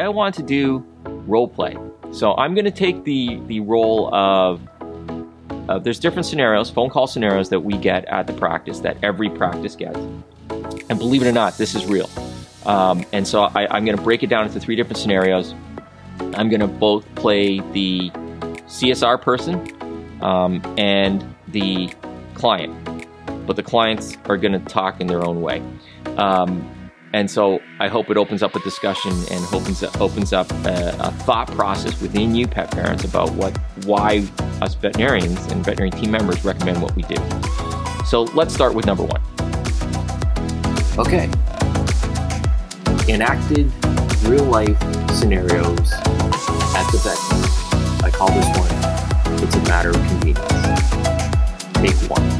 I want to do role play. So I'm going to take the the role of uh, there's different scenarios, phone call scenarios that we get at the practice that every practice gets. And believe it or not, this is real. Um, and so I, I'm going to break it down into three different scenarios. I'm going to both play the CSR person um, and the client, but the clients are going to talk in their own way. Um, and so I hope it opens up a discussion and opens up, opens up a, a, thought process within you, pet parents, about what why us veterinarians and veterinary team members recommend what we do. So let's start with number one. Okay. Enacted real life scenarios at the vet. I call this one It's a Matter of Convenience. Take one.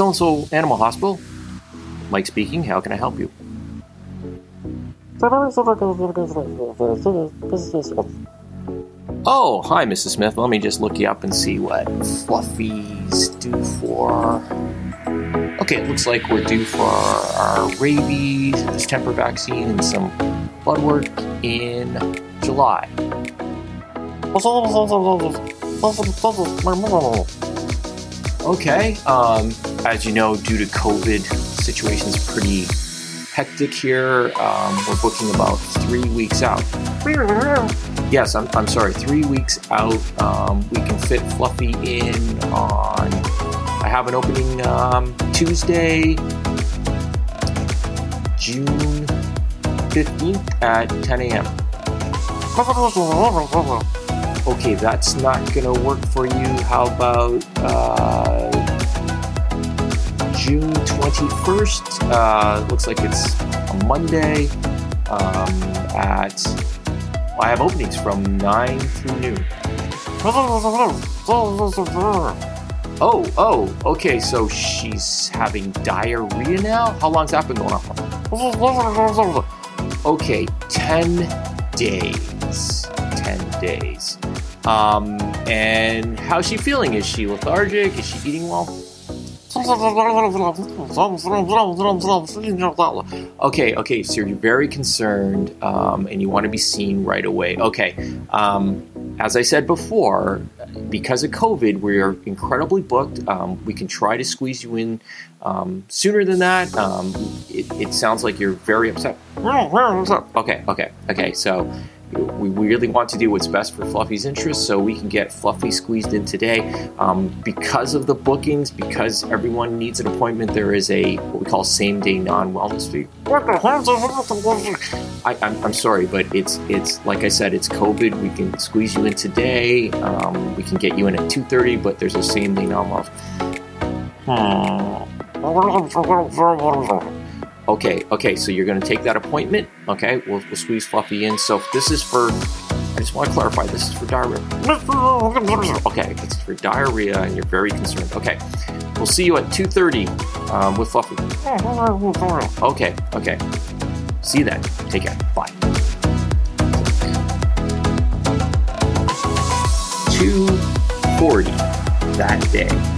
So and so Animal Hospital. Mike speaking. How can I help you? Oh, hi, Mrs. Smith. Let me just look you up and see what Fluffy's due for. Okay, it looks like we're due for our rabies, distemper vaccine, and some blood work in July. Okay. Um, as you know, due to COVID, situation's pretty hectic here. Um, we're booking about three weeks out. Yes, I'm, I'm sorry, three weeks out. Um, we can fit Fluffy in on. I have an opening um, Tuesday, June 15th at 10 a.m. Okay, that's not gonna work for you. How about uh, June 21st? Uh, looks like it's a Monday um, at. I have openings from 9 through noon. Oh, oh, okay, so she's having diarrhea now? How long's that been going on for? Okay, 10 days. 10 days. Um, and how's she feeling? Is she lethargic? Is she eating well? Okay, okay, so you're very concerned um, and you want to be seen right away. Okay, um, as I said before, because of COVID, we are incredibly booked. Um, we can try to squeeze you in um, sooner than that. Um, it, it sounds like you're very upset. Okay, okay, okay, so we really want to do what's best for Fluffy's interests, so we can get Fluffy squeezed in today. Um, because of the bookings, because everyone needs an appointment, there is a what we call same day non wellness fee. I, am I'm sorry, but it's it's like I said, it's COVID. We can squeeze you in today. Um, we can get you in at 2:30, but there's a same day non wellness. Hmm. Okay, okay, so you're going to take that appointment. Okay, we'll, we'll squeeze Fluffy in. So this is for, I just want to clarify, this is for diarrhea. Okay, it's for diarrhea and you're very concerned. Okay, we'll see you at 2.30 um, with Fluffy. Okay, okay. See you then. Take care. Bye. 2.40 that day.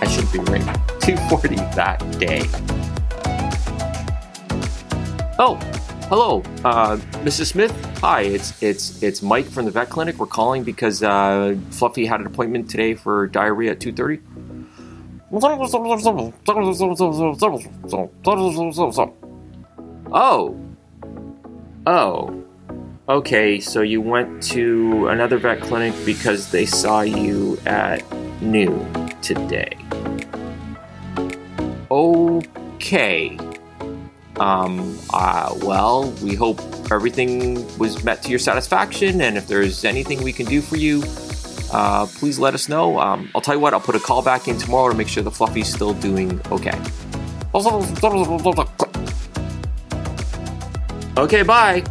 I should be ringing. 240 that day. Oh, hello, uh, Mrs. Smith. Hi, it's it's it's Mike from the vet clinic. We're calling because uh, Fluffy had an appointment today for diarrhea at 2:30. Oh, oh, okay. So you went to another vet clinic because they saw you at noon today. Okay. Um, uh, well, we hope everything was met to your satisfaction, and if there's anything we can do for you, uh, please let us know. Um, I'll tell you what, I'll put a call back in tomorrow to make sure the Fluffy's still doing okay. Okay, bye.